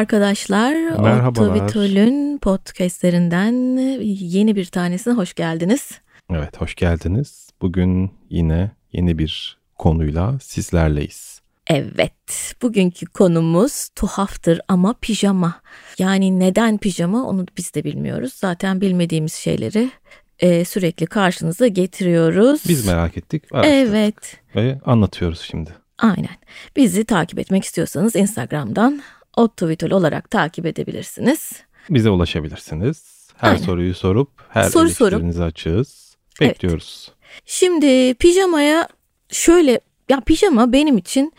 arkadaşlar. Merhabalar. Otto podcastlerinden yeni bir tanesine hoş geldiniz. Evet, hoş geldiniz. Bugün yine yeni bir konuyla sizlerleyiz. Evet, bugünkü konumuz tuhaftır ama pijama. Yani neden pijama onu biz de bilmiyoruz. Zaten bilmediğimiz şeyleri e, sürekli karşınıza getiriyoruz. Biz merak ettik. Evet, Ve anlatıyoruz şimdi. aynen. Bizi takip etmek istiyorsanız Instagram'dan Otto olarak takip edebilirsiniz. Bize ulaşabilirsiniz. Her Aynen. soruyu sorup her Soru eleştirinizi açığız. Evet. Bekliyoruz. Şimdi pijamaya şöyle ya pijama benim için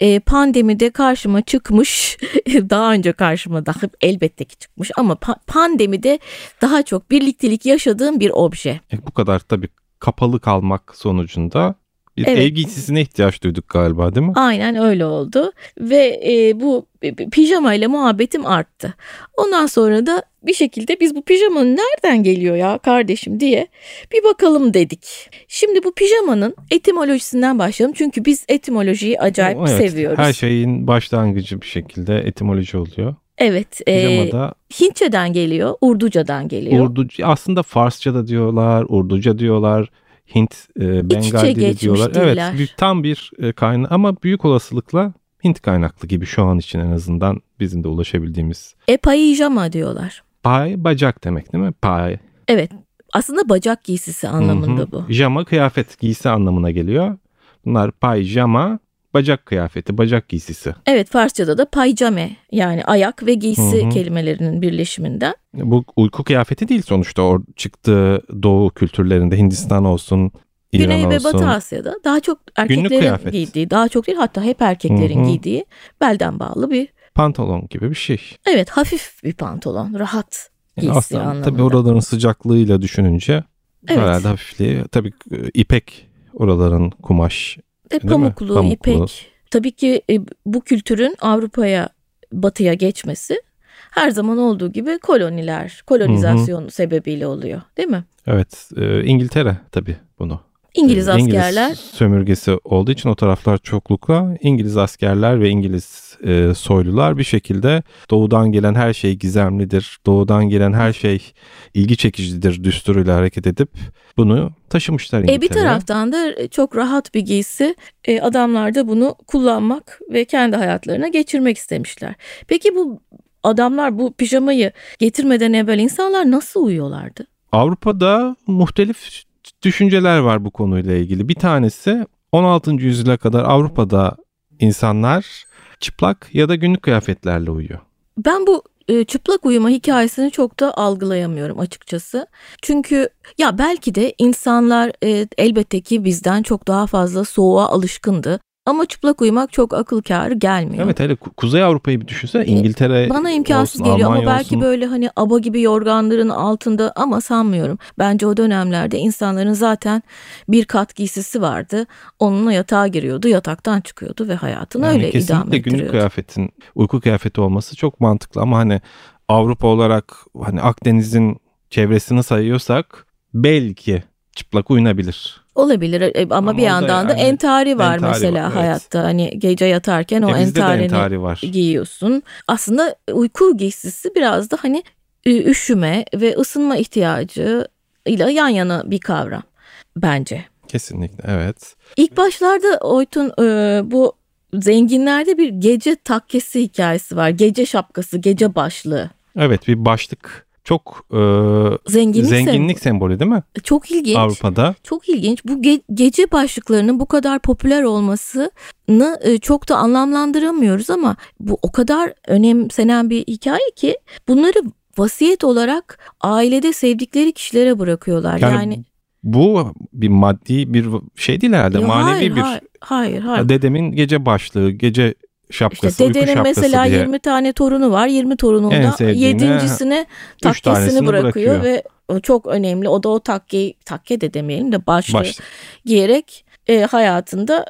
e, pandemide karşıma çıkmış daha önce karşıma daha elbette ki çıkmış ama pa- pandemide daha çok birliktelik yaşadığım bir obje. E, bu kadar tabii kapalı kalmak sonucunda bir Evet. ev giysisine ihtiyaç duyduk galiba değil mi? Aynen öyle oldu ve e, bu pijama ile muhabbetim arttı. Ondan sonra da bir şekilde biz bu pijamanın nereden geliyor ya kardeşim diye bir bakalım dedik. Şimdi bu pijamanın etimolojisinden başlayalım çünkü biz etimolojiyi acayip evet, seviyoruz. Her şeyin başlangıcı bir şekilde etimoloji oluyor. Evet, e, Pijamada Hintçeden geliyor, Urducadan geliyor. Urdu aslında Farsça da diyorlar, Urduca diyorlar, Hint e, Bengal dili diyorlar. diller. Evet, büyük, tam bir e, kaynağı ama büyük olasılıkla Hint kaynaklı gibi şu an için en azından bizim de ulaşabildiğimiz. E payijama diyorlar. Pay bacak demek değil mi? Pay. Evet, aslında bacak giysisi anlamında Hı hı. bu. Jama kıyafet giysi anlamına geliyor. Bunlar pay jama bacak kıyafeti, bacak giysisi. Evet, Farsçada da paycame yani ayak ve giysi Hı hı. kelimelerinin birleşiminden. Bu uyku kıyafeti değil sonuçta o çıktığı doğu kültürlerinde Hindistan olsun, İran Güney ve olsun. Batı Asya'da daha çok erkeklerin giydiği, daha çok değil hatta hep erkeklerin Hı hı. giydiği belden bağlı bir Pantolon gibi bir şey. evet hafif bir pantolon, rahat Yani giysi aslında anlamında. tabii oraların sıcaklığıyla düşününce Evet. herhalde hafifliği tabii e, ipek oraların kumaş E, pamuklu, Pamuklu. ipek. Tabii ki e, bu kültürün Avrupa'ya, batıya geçmesi her zaman olduğu gibi koloniler, kolonizasyon sebebiyle oluyor değil mi? evet e, İngiltere tabii bunu. İngiliz E, askerler İngiliz sömürgesi olduğu için o taraflar çoklukla İngiliz askerler ve İngiliz e, soylular bir şekilde doğudan gelen her şey gizemlidir. Doğudan gelen her şey ilgi çekicidir düsturuyla hareket edip bunu taşımışlar e, bir taraftan da çok rahat bir giysi. E, adamlar da bunu kullanmak ve kendi hayatlarına geçirmek istemişler. Peki bu adamlar bu pijamayı getirmeden evvel insanlar nasıl uyuyorlardı? Avrupa'da muhtelif düşünceler var bu konuyla ilgili. Bir tanesi 16. yüzyıla kadar Avrupa'da insanlar çıplak ya da günlük kıyafetlerle uyuyor. Ben bu e, çıplak uyuma hikayesini çok da algılayamıyorum açıkçası. Çünkü ya belki de insanlar e, elbette ki bizden çok daha fazla soğuğa alışkındı. Ama çıplak uyumak çok akıl kârı gelmiyor. Evet hele Ku- Kuzey Avrupa'yı bir düşünsene İngiltere E, Bana imkansız olsun, geliyor ama Almanya belki olsun. böyle hani aba gibi yorganların altında ama sanmıyorum. Bence o dönemlerde insanların zaten bir kat giysisi vardı. Onunla yatağa giriyordu, yataktan çıkıyordu ve hayatını Yani öyle idame kesinlikle günlük ettiriyordu. kıyafetin uyku kıyafeti olması çok mantıklı ama hani Avrupa olarak hani Akdeniz'in çevresini sayıyorsak belki çıplak uyunabilir. Olabilir e, ama, Ama bir o da yandan da yani entari var entari mesela var, evet. hayatta. Hani gece yatarken o E de entarini entari var. giyiyorsun. Aslında uyku giysisi biraz da hani üşüme ve ısınma ihtiyacı ile yan yana bir kavram bence. Kesinlikle evet. İlk başlarda Oytun e, bu zenginlerde bir gece takkesi hikayesi var. Gece şapkası, gece başlığı. Evet bir başlık çok e, Zenginlik, zenginlik sembolü değil mi? çok ilginç. Avrupa'da. Çok ilginç. Bu ge- gece başlıklarının bu kadar popüler olmasını e, çok da anlamlandıramıyoruz ama bu o kadar önemsenen bir hikaye ki bunları vasiyet olarak ailede sevdikleri kişilere bırakıyorlar. Yani Yani, Bu bir maddi bir şey değil herhalde. Ya Manevi hayır, bir hayır, hayır, hayır. dedemin gece başlığı, gece şapkası, İşte uyku dedenin şapkası mesela diye. 20 tane torunu var. 20 En torununda sevdiğine yedincisine üç tanesini takkesini bırakıyor bırakıyor. ve çok önemli. O da o takkeyi, takke de demeyelim de başlığı Baş, giyerek e, hayatında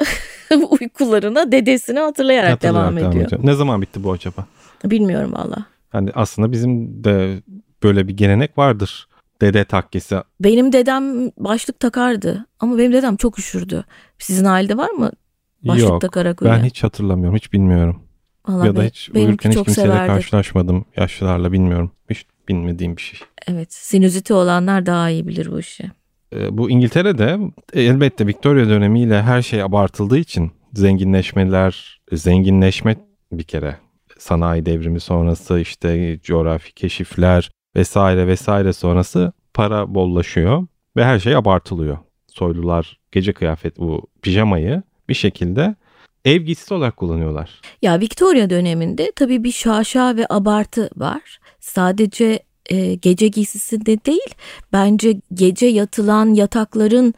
uykularına dedesini hatırlayarak hatırlayarak devam ediyor. Ne zaman bitti bu acaba? Bilmiyorum valla. Hani aslında bizim de böyle bir gelenek vardır. Dede takkesi. Benim dedem başlık takardı ama benim dedem çok üşürdü. Sizin ailede var mı başlık Yok. takarak uyuyan? Ben hiç hatırlamıyorum. Hiç bilmiyorum. Vallahi ya da hiç uyurken hiç kimseyle severdi. karşılaşmadım. Yaşlılarla bilmiyorum. Hiç bilmediğim bir şey. Evet sinüziti olanlar daha iyi bilir bu işi. E, bu İngiltere'de e, elbette Victoria dönemiyle her şey abartıldığı için zenginleşmeler, zenginleşme bir kere sanayi devrimi sonrası işte coğrafi keşifler vesaire vesaire sonrası para bollaşıyor ve her şey abartılıyor. Soylular gece kıyafet bu pijamayı bir şekilde ev giysisi olarak kullanıyorlar. Ya Victoria döneminde tabii bir şaşa ve abartı var. Sadece e, gece giysisinde değil bence gece yatılan yatakların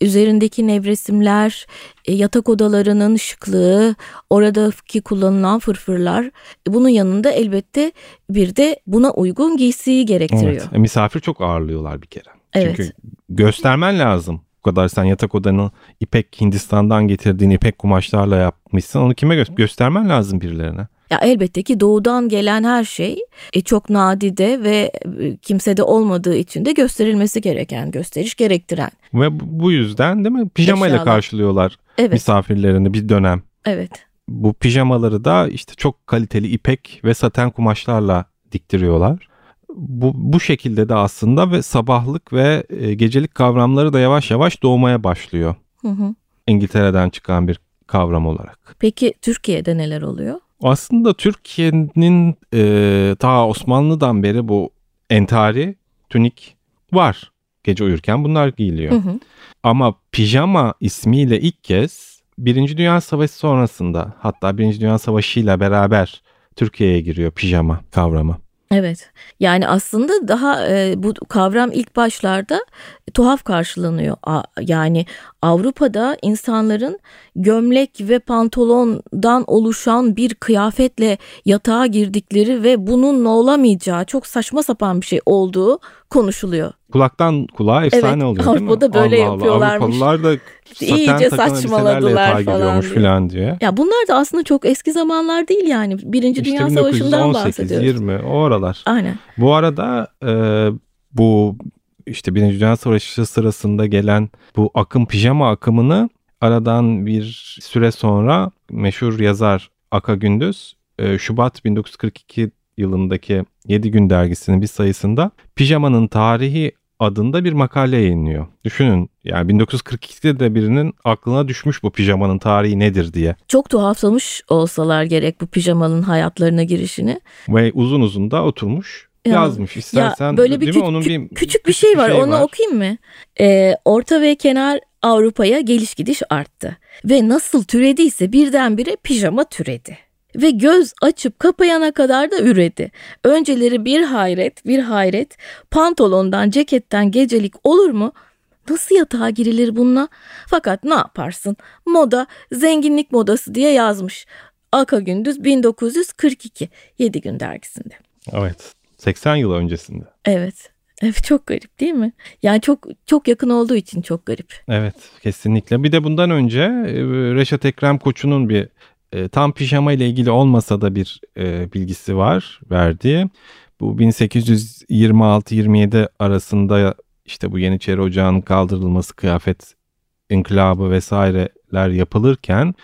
üzerindeki nevresimler, e, yatak odalarının şıklığı, oradaki kullanılan fırfırlar e, bunun yanında elbette bir de buna uygun giysiyi gerektiriyor. Evet. E, misafir çok ağırlıyorlar bir kere. Evet. Çünkü göstermen lazım. Kadar sen yatak odanı ipek Hindistan'dan getirdiğin ipek kumaşlarla yapmışsın. Onu kime gö- göstermen lazım birilerine. Ya elbette ki doğudan gelen her şey e, çok nadide ve e, kimsede olmadığı için de gösterilmesi gereken, gösteriş gerektiren. Ve bu- bu yüzden değil mi pijamayla Eşyalar. karşılıyorlar Evet, misafirlerini bir dönem. evet. Bu pijamaları da işte çok kaliteli ipek ve saten kumaşlarla diktiriyorlar. Bu, bu şekilde de aslında ve sabahlık ve e, gecelik kavramları da yavaş yavaş doğmaya başlıyor. Hı hı. İngiltere'den çıkan bir kavram olarak. Peki Türkiye'de neler oluyor? Aslında Türkiye'nin e, ta Osmanlı'dan beri bu entari, tünik var. Gece uyurken bunlar giyiliyor. Hı hı. Ama pijama ismiyle ilk kez Birinci Dünya Savaşı sonrasında hatta Birinci Dünya Savaşı ile beraber Türkiye'ye giriyor pijama kavramı. Evet. Yani aslında daha e, bu kavram ilk başlarda tuhaf karşılanıyor. A- yani Avrupa'da insanların gömlek ve pantolondan oluşan bir kıyafetle yatağa girdikleri ve bunun ne olamayacağı çok saçma sapan bir şey olduğu konuşuluyor. Kulaktan kulağa efsane Evet, oluyor değil mi? Avrupa'da böyle Allah Allah, yapıyorlarmış. Avrupalılar da İyice saçmaladılar falan diye. filan diye. Ya bunlar da aslında çok eski zamanlar değil yani. Birinci İşte Dünya Savaşı'ndan 1918, bahsediyoruz. 20 o aralar. Aynen. Bu arada e, bu işte Birinci Dünya Savaşı sırasında gelen bu akım pijama akımını aradan bir süre sonra meşhur yazar Aka Gündüz e, Şubat 1942 yılındaki 7 Gün dergisinin bir sayısında pijamanın tarihi adında bir makale yayınlıyor. Düşünün yani 1942'de de birinin aklına düşmüş bu pijamanın tarihi nedir diye. Çok tuhaflamış olsalar gerek bu pijamanın hayatlarına girişini. Ve uzun uzun da oturmuş Ya- yazmış. İstersen ya böyle bir, değil mi? kü- Onun kü- bir küçük bir şey var onu okuyayım mı? Ee, Orta ve kenar Avrupa'ya geliş gidiş arttı. Ve nasıl türediyse birdenbire pijama türedi. Ve göz açıp kapayana kadar da üredi. Önceleri bir hayret bir hayret pantolondan ceketten gecelik olur mu? Nasıl yatağa girilir bununla? Fakat ne yaparsın? Moda zenginlik modası diye yazmış. Aka Gündüz 1942 7 gün dergisinde. Evet. 80 yıl öncesinde. Evet. Evet çok garip değil mi? Yani çok çok yakın olduğu için çok garip. Evet kesinlikle. Bir de bundan önce e, Reşat Ekrem Koçu'nun bir e, tam pijama ile ilgili olmasa da bir e, bilgisi var verdiği. Bu 1826-27 arasında işte bu Yeniçeri Ocağı'nın kaldırılması, kıyafet inkılabı vesaireler yapılırken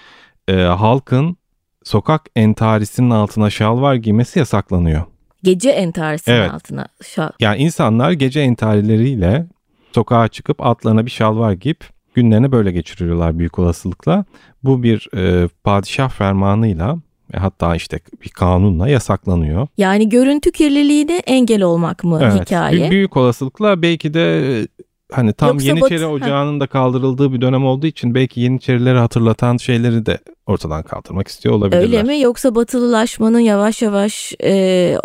e, halkın sokak entarisinin altına şalvar giymesi yasaklanıyor. Gece entarisinin Evet. altına şal. Yani insanlar gece entarileriyle sokağa çıkıp altlarına bir şalvar giyip günlerini böyle geçiriyorlar büyük olasılıkla. Bu bir e, padişah fermanıyla ve hatta işte bir kanunla yasaklanıyor. Yani görüntü kirliliğine engel olmak mı Evet. hikaye? Büyük olasılıkla belki de e, hani tam Yoksa Yeniçeri Batı- Ocağı'nın da kaldırıldığı bir dönem olduğu için belki Yeniçerileri hatırlatan şeyleri de ortadan kaldırmak istiyor olabilirler. Öyle mi yoksa batılılaşmanın yavaş yavaş e,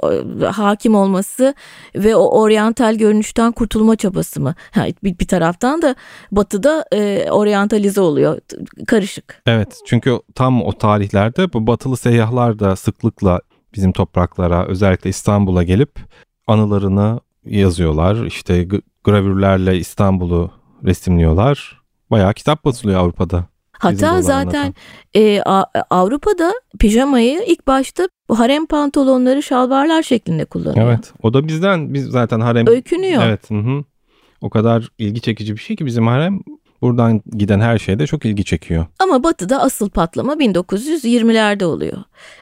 hakim olması ve o oryantal görünüşten kurtulma çabası mı? Ha, bir, bir taraftan da batıda e, oryantalize oluyor karışık. Evet çünkü tam o tarihlerde bu batılı seyyahlar da sıklıkla bizim topraklara özellikle İstanbul'a gelip anılarını yazıyorlar. İşte gravürlerle İstanbul'u resimliyorlar. Bayağı kitap basılıyor Avrupa'da. Hatta zaten e, A- Avrupa'da pijamayı ilk başta harem pantolonları şalvarlar şeklinde kullanıyor. Evet o da bizden biz zaten harem. Öykünüyor. Evet. Hı hı. O kadar ilgi çekici bir şey ki bizim harem Buradan giden her şey de çok ilgi çekiyor. Ama batıda asıl patlama 1920'lerde oluyor.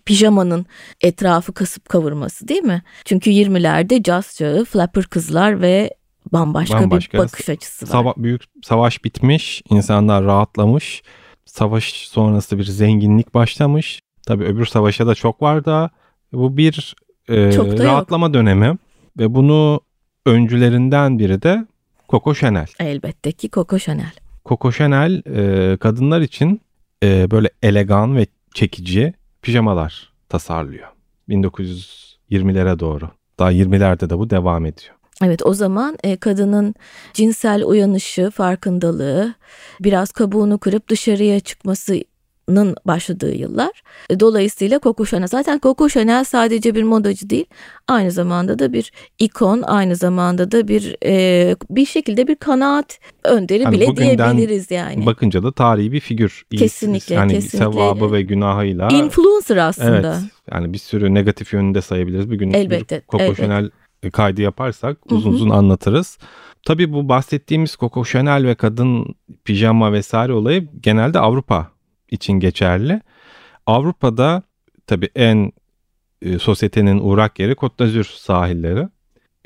Pijamanın etrafı kasıp kavurması değil mi? Çünkü 20'lerde caz çağı, flapper kızlar ve bambaşka, bambaşka. bir bakış açısı var. Sava büyük savaş bitmiş, insanlar rahatlamış. Savaş sonrası bir zenginlik başlamış. Tabii öbür savaşa da çok var da bu bir e, rahatlama yok. dönemi ve bunu öncülerinden biri de Coco Chanel. Elbette ki Coco Chanel. Coco Chanel e, kadınlar için e, böyle elegan ve çekici pijamalar tasarlıyor. 1920'lere doğru. Daha 20'lerde de bu devam ediyor. Evet o zaman e, kadının cinsel uyanışı, farkındalığı, biraz kabuğunu kırıp dışarıya çıkması Chanel'ın başladığı yıllar. E, dolayısıyla Coco Chanel zaten Coco Chanel sadece bir modacı değil aynı zamanda da bir ikon aynı zamanda da bir e, bir şekilde bir kanaat önderi hani bile diyebiliriz yani. Bakınca da tarihi bir figür. Kesinlikle. Yani kesinlikle. sevabı ve günahıyla. Influencer aslında. Evet yani bir sürü negatif yönünde sayabiliriz. Bir gün elbette, bir Coco elbette. Chanel kaydı yaparsak uzun uzun anlatırız. Tabii bu bahsettiğimiz Coco Chanel ve kadın pijama vesaire olayı genelde Avrupa için geçerli. Avrupa'da tabii en e, sosyetenin uğrak yeri Côte d'Azur sahilleri.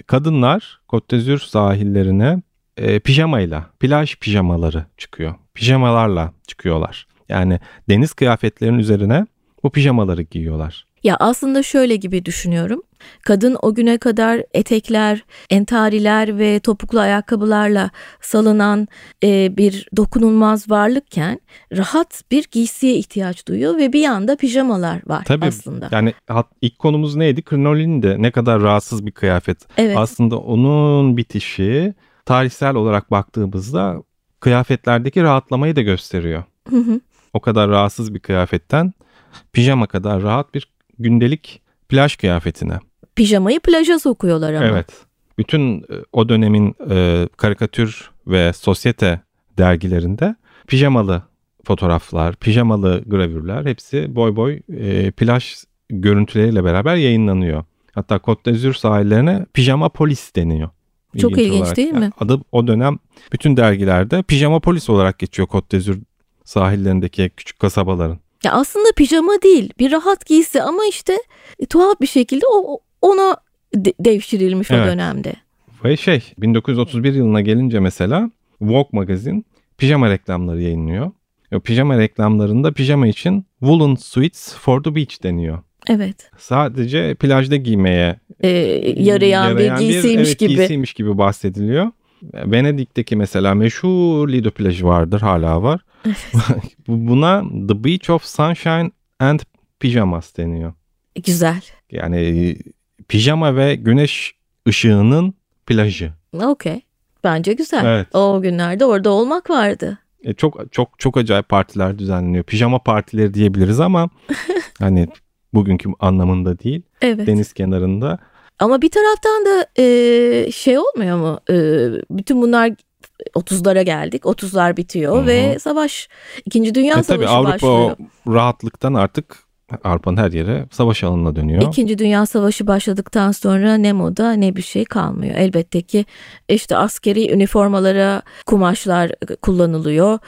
Kadınlar Côte d'Azur sahillerine e, pijamayla, plaj pijamaları çıkıyor. Pijamalarla çıkıyorlar. Yani deniz kıyafetlerinin üzerine bu pijamaları giyiyorlar. Ya aslında şöyle gibi düşünüyorum. Kadın o güne kadar etekler, entariler ve topuklu ayakkabılarla salınan e, bir dokunulmaz varlıkken rahat bir giysiye ihtiyaç duyuyor ve bir yanda pijamalar var Tabii, aslında. Yani ilk konumuz neydi? Krinolin de ne kadar rahatsız bir kıyafet. Evet. Aslında onun bitişi tarihsel olarak baktığımızda kıyafetlerdeki rahatlamayı da gösteriyor. Hı hı. O kadar rahatsız bir kıyafetten pijama kadar rahat bir gündelik plaj kıyafetine. Pijamayı plaja sokuyorlar ama. Evet. Bütün e, o dönemin e, karikatür ve sosyete dergilerinde pijamalı fotoğraflar, pijamalı gravürler hepsi boy boy e, plaj görüntüleriyle beraber yayınlanıyor. Hatta Côte d'Azur sahillerine pijama polis deniyor. Çok ilginç, ilginç değil mi? Adı o dönem bütün dergilerde pijama polis olarak geçiyor Côte d'Azur sahillerindeki küçük kasabaların. Ya aslında pijama değil bir rahat giysi ama işte e, tuhaf bir şekilde o ona de- devşirilmiş evet. o dönemde. Ve şey 1931 yılına gelince mesela Vogue magazin pijama reklamları yayınlıyor. O pijama reklamlarında pijama için woolen suits for the beach deniyor. Evet. Sadece plajda giymeye ee, yarayan, yarayan bir giysiymiş bir, evet, gibi. giysiymiş gibi bahsediliyor. Venedik'teki mesela meşhur Lido plajı vardır hala var. Buna The Beach of Sunshine and Pyjamas deniyor. Güzel. Yani pijama ve güneş ışığının plajı. Okey. Bence güzel. Evet. O günlerde orada olmak vardı. E çok çok çok acayip partiler düzenleniyor. Pijama partileri diyebiliriz ama hani bugünkü anlamında değil. Evet. Deniz kenarında. Ama bir taraftan da e, şey olmuyor mu? E, bütün bunlar 30'lara geldik. 30'lar bitiyor Hı-hı. ve savaş 2. Dünya e, Savaşı tabii Avrupa başlıyor. Avrupa rahatlıktan artık Avrupa'nın her yere savaş alanına dönüyor. İkinci Dünya Savaşı başladıktan sonra ne moda ne bir şey kalmıyor. Elbette ki işte askeri üniformalara kumaşlar kullanılıyor.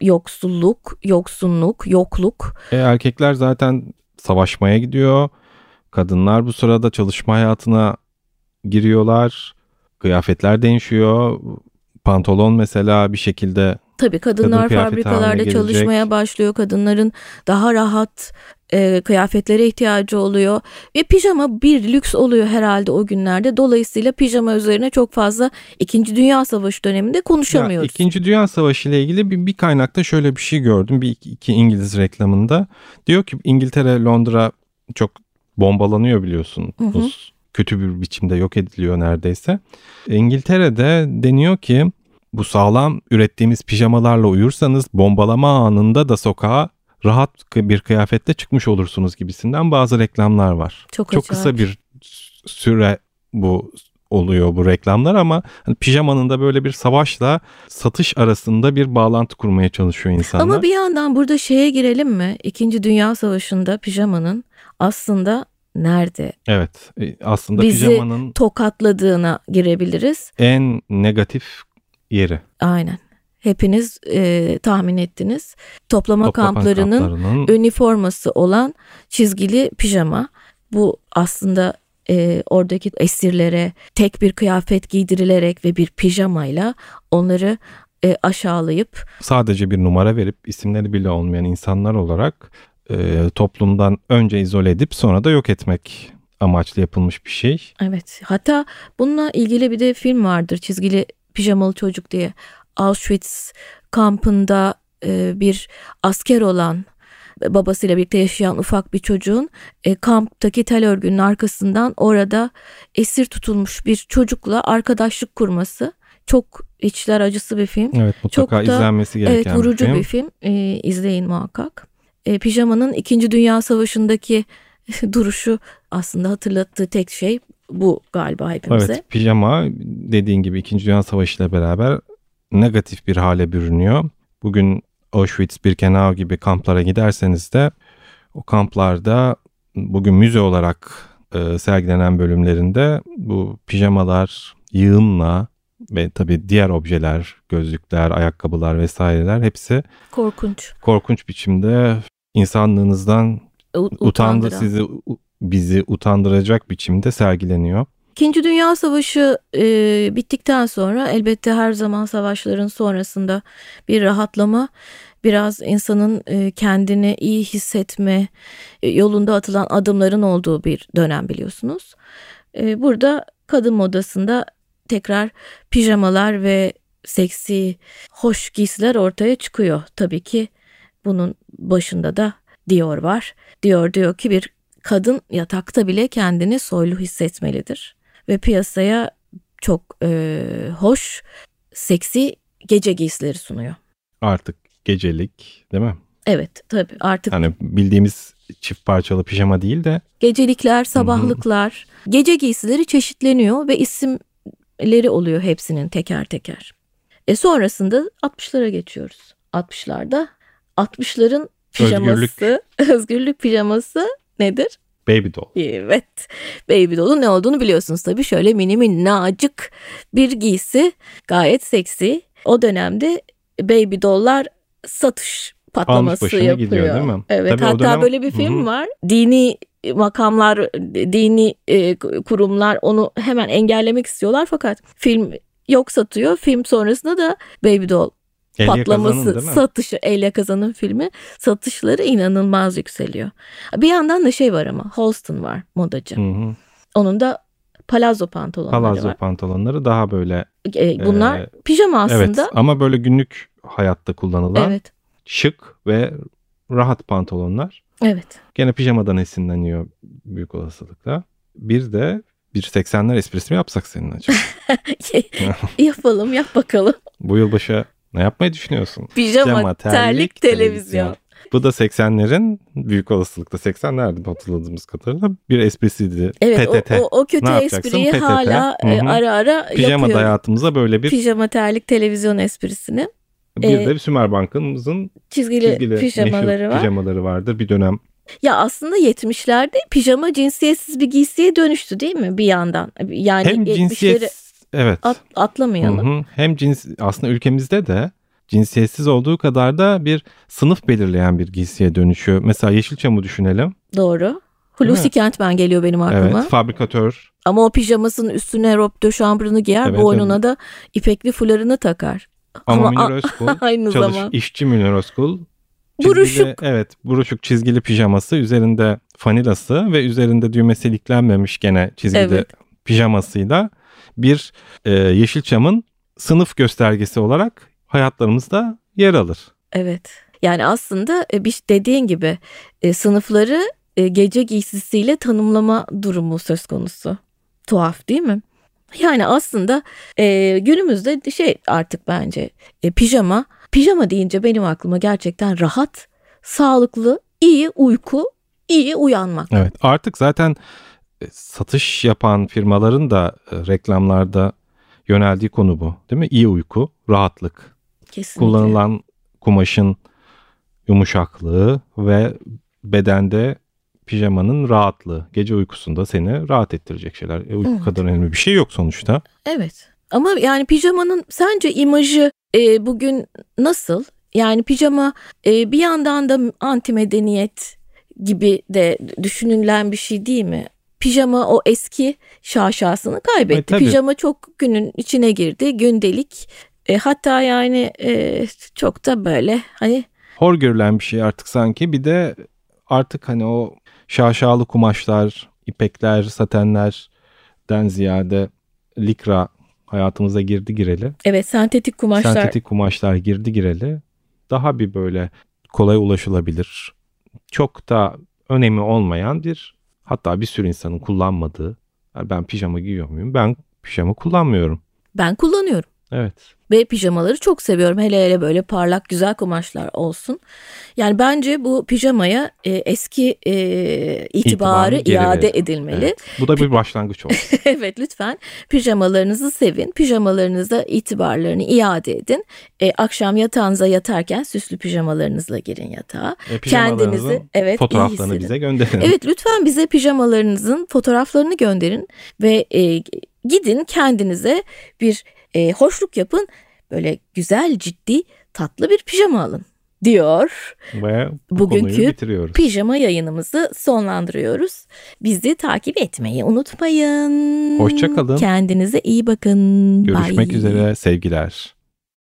Yoksulluk, yoksunluk, yokluk. E, erkekler zaten savaşmaya gidiyor. Kadınlar bu sırada çalışma hayatına giriyorlar. Kıyafetler değişiyor. Pantolon mesela bir şekilde Tabii kadınlar kadın fabrikalarda çalışmaya başlıyor. Kadınların daha rahat e, kıyafetlere ihtiyacı oluyor. Ve pijama bir lüks oluyor herhalde o günlerde. Dolayısıyla pijama üzerine çok fazla 2. Dünya Savaşı döneminde konuşamıyoruz. Ya, 2. Dünya Savaşı ile ilgili bir, bir kaynakta şöyle bir şey gördüm. Bir iki, iki İngiliz reklamında. Diyor ki İngiltere, Londra çok bombalanıyor biliyorsun. Hı hı. Kötü bir biçimde yok ediliyor neredeyse. İngiltere'de deniyor ki bu sağlam ürettiğimiz pijamalarla uyursanız bombalama anında da sokağa rahat bir kıyafetle çıkmış olursunuz gibisinden bazı reklamlar var. Çok, Çok kısa bir süre bu oluyor bu reklamlar ama hani pijamanın da böyle bir savaşla satış arasında bir bağlantı kurmaya çalışıyor insanlar. Ama bir yandan burada şeye girelim mi? İkinci Dünya Savaşı'nda pijamanın aslında nerede? Evet e, aslında Bizi pijamanın tokatladığına girebiliriz. En negatif yeri. Aynen. hepiniz e, tahmin ettiniz. Toplama, Toplama kamplarının, kamplarının üniforması olan çizgili pijama. Bu aslında e, oradaki esirlere tek bir kıyafet giydirilerek ve bir pijamayla onları e, aşağılayıp sadece bir numara verip isimleri bile olmayan insanlar olarak e, toplumdan önce izole edip sonra da yok etmek amaçlı yapılmış bir şey. evet hatta bununla ilgili bir de film vardır çizgili pijamalı çocuk diye Auschwitz kampında e, bir asker olan babasıyla birlikte yaşayan ufak bir çocuğun e, kamptaki tel örgünün arkasından orada esir tutulmuş bir çocukla arkadaşlık kurması çok içler acısı bir film. Evet mutlaka Çok da, izlenmesi gereken Evet vurucu bir film. bir film. E, izleyin muhakkak. E, pijamanın 2. Dünya Savaşı'ndaki duruşu aslında hatırlattığı tek şey bu galiba hepimize. Evet pijama dediğin gibi 2. Dünya Savaşı ile beraber negatif bir hale bürünüyor. Bugün Auschwitz, Birkenau gibi kamplara giderseniz de o kamplarda bugün müze olarak e, sergilenen bölümlerinde bu pijamalar yığınla ve tabii diğer objeler, gözlükler, ayakkabılar vesaireler hepsi Korkunç. korkunç biçimde insanlığınızdan U- utandı sizi bizi utandıracak biçimde sergileniyor. İkinci Dünya Savaşı e, bittikten sonra elbette her zaman savaşların sonrasında bir rahatlama, biraz insanın e, kendini iyi hissetme e, yolunda atılan adımların olduğu bir dönem biliyorsunuz. E, burada kadın modasında tekrar pijamalar ve seksi, hoş giysiler ortaya çıkıyor. Tabii ki bunun başında da Dior var. Dior diyor ki bir kadın yatakta bile kendini soylu hissetmelidir ve piyasaya çok e, hoş, seksi gece giysileri sunuyor. Artık gecelik değil mi? Evet tabii artık Hani bildiğimiz çift parçalı pijama değil de gecelikler, sabahlıklar, gece giysileri çeşitleniyor ve isimleri oluyor hepsinin teker teker. E sonrasında 60'lara geçiyoruz. 60'larda 60'ların pijaması, özgürlük, pijaması nedir? baby doll. Evet. Baby doll'un ne olduğunu biliyorsunuz tabii. Şöyle mini minnacık bir giysi. Gayet seksi. O dönemde baby doll'lar satış patlaması yapıyor. gidiyor, değil mi? Evet. Tabii hatta dönem- böyle bir film Hı hı. var. Dini makamlar, dini e, kurumlar onu hemen engellemek istiyorlar fakat film yok satıyor. Film sonrasında da Baby Doll El patlaması, satışı, El Yakazan'ın filmi satışları inanılmaz yükseliyor. Bir yandan da şey var ama Halston var modacı. Hı hı. Onun da palazzo pantolonları Palazzo var. pantolonları daha böyle E, bunlar Ee, pijama evet aslında. ama böyle günlük hayatta kullanılan Evet. şık ve rahat pantolonlar. Evet. Gene pijamadan esinleniyor büyük olasılıkla. Bir de bir 80'ler esprisi mi yapsak senin acaba? Yapalım yap bakalım. Bu yılbaşı ne yapmayı düşünüyorsun? Pijama, terlik, televizyon. Bu da 80'lerin büyük olasılıkla 80'lerde hatırladığımız kadarıyla bir esprisiydi. Evet PTT. o, o, o kötü espriyi PTT. hala e, Hı hı. ara ara Pijama da yapıyor. hayatımıza böyle bir Pijama terlik televizyon esprisini. Bir e, de Çizgili, Sümerbank'ımızın çizgili pijamaları meşhur var. pijamaları vardır. Bir dönem Ya aslında 70'lerde pijama cinsiyetsiz bir giysiye dönüştü değil mi bir yandan? Yani hem 70'leri cinsiyet evet at, atlamayalım. Hı hı. hem cins aslında ülkemizde de cinsiyetsiz olduğu kadar da bir sınıf belirleyen bir giysiye dönüşüyor. Mesela Yeşilçam'ı düşünelim. Doğru. Hulusi Evet. Kentmen geliyor benim aklıma. Evet, fabrikatör. Ama o pijamasının üstüne robe de chambrını giyer, Evet, boynuna da ipekli fularını takar. Ama, Ama Münir Özkul, aynı çalış, zaman işçi Münir Özkul. Buruşuk. Evet, buruşuk çizgili pijaması, üzerinde fanilası ve üzerinde düğmesi iliklenmemiş gene çizgili Evet. pijamasıyla bir e, Yeşilçam'ın sınıf göstergesi olarak hayatlarımızda yer alır. Evet. Yani aslında e, bir dediğin gibi e, sınıfları e, gece giysisiyle tanımlama durumu söz konusu. Tuhaf değil mi? Yani aslında e, günümüzde şey artık bence e, pijama. Pijama deyince benim aklıma gerçekten rahat, sağlıklı, iyi uyku, iyi uyanmak. Evet artık zaten e, satış yapan firmaların da e, reklamlarda yöneldiği konu bu değil mi? İyi uyku, rahatlık, Kesinlikle. kullanılan kumaşın yumuşaklığı ve bedende pijamanın rahatlığı, gece uykusunda seni rahat ettirecek şeyler. E, uyku Evet. kadar önemli bir şey yok sonuçta. Evet. Ama yani pijamanın sence imajı e, bugün nasıl? Yani pijama e, bir yandan da anti medeniyet gibi de düşünülen bir şey değil mi? Pijama o eski şaşasını kaybetti. E, Pijama çok günün içine girdi. Gündelik e, hatta yani e, çok da böyle hani hor görülen bir şey artık sanki. Bir de artık hani o şaşalı kumaşlar, ipekler, satenlerden ziyade likra hayatımıza girdi gireli. Evet sentetik kumaşlar. Sentetik kumaşlar girdi gireli. Daha bir böyle kolay ulaşılabilir. Çok da önemi olmayan bir hatta bir sürü insanın kullanmadığı. Yani ben pijama giyiyor muyum? Ben pijama kullanmıyorum. Ben kullanıyorum. Evet. Ve pijamaları çok seviyorum. Hele hele böyle parlak güzel kumaşlar olsun. Yani bence bu pijamaya e, eski e, itibarı iade verin. edilmeli. Evet. Bu da bir başlangıç olsun. evet lütfen pijamalarınızı sevin. Pijamalarınıza itibarlarını iade edin. E, akşam yatağınıza yatarken süslü pijamalarınızla girin yatağa. E, Kendinizi evet fotoğraflarını bize gönderin. Evet lütfen bize pijamalarınızın fotoğraflarını gönderin ve e, gidin kendinize bir e, hoşluk yapın. Böyle güzel, ciddi, tatlı bir pijama alın diyor. Ve bu Bugünkü. Pijama yayınımızı sonlandırıyoruz. Bizi takip etmeyi unutmayın. Hoşça kalın. Kendinize iyi bakın. Görüşmek Bye. üzere sevgiler.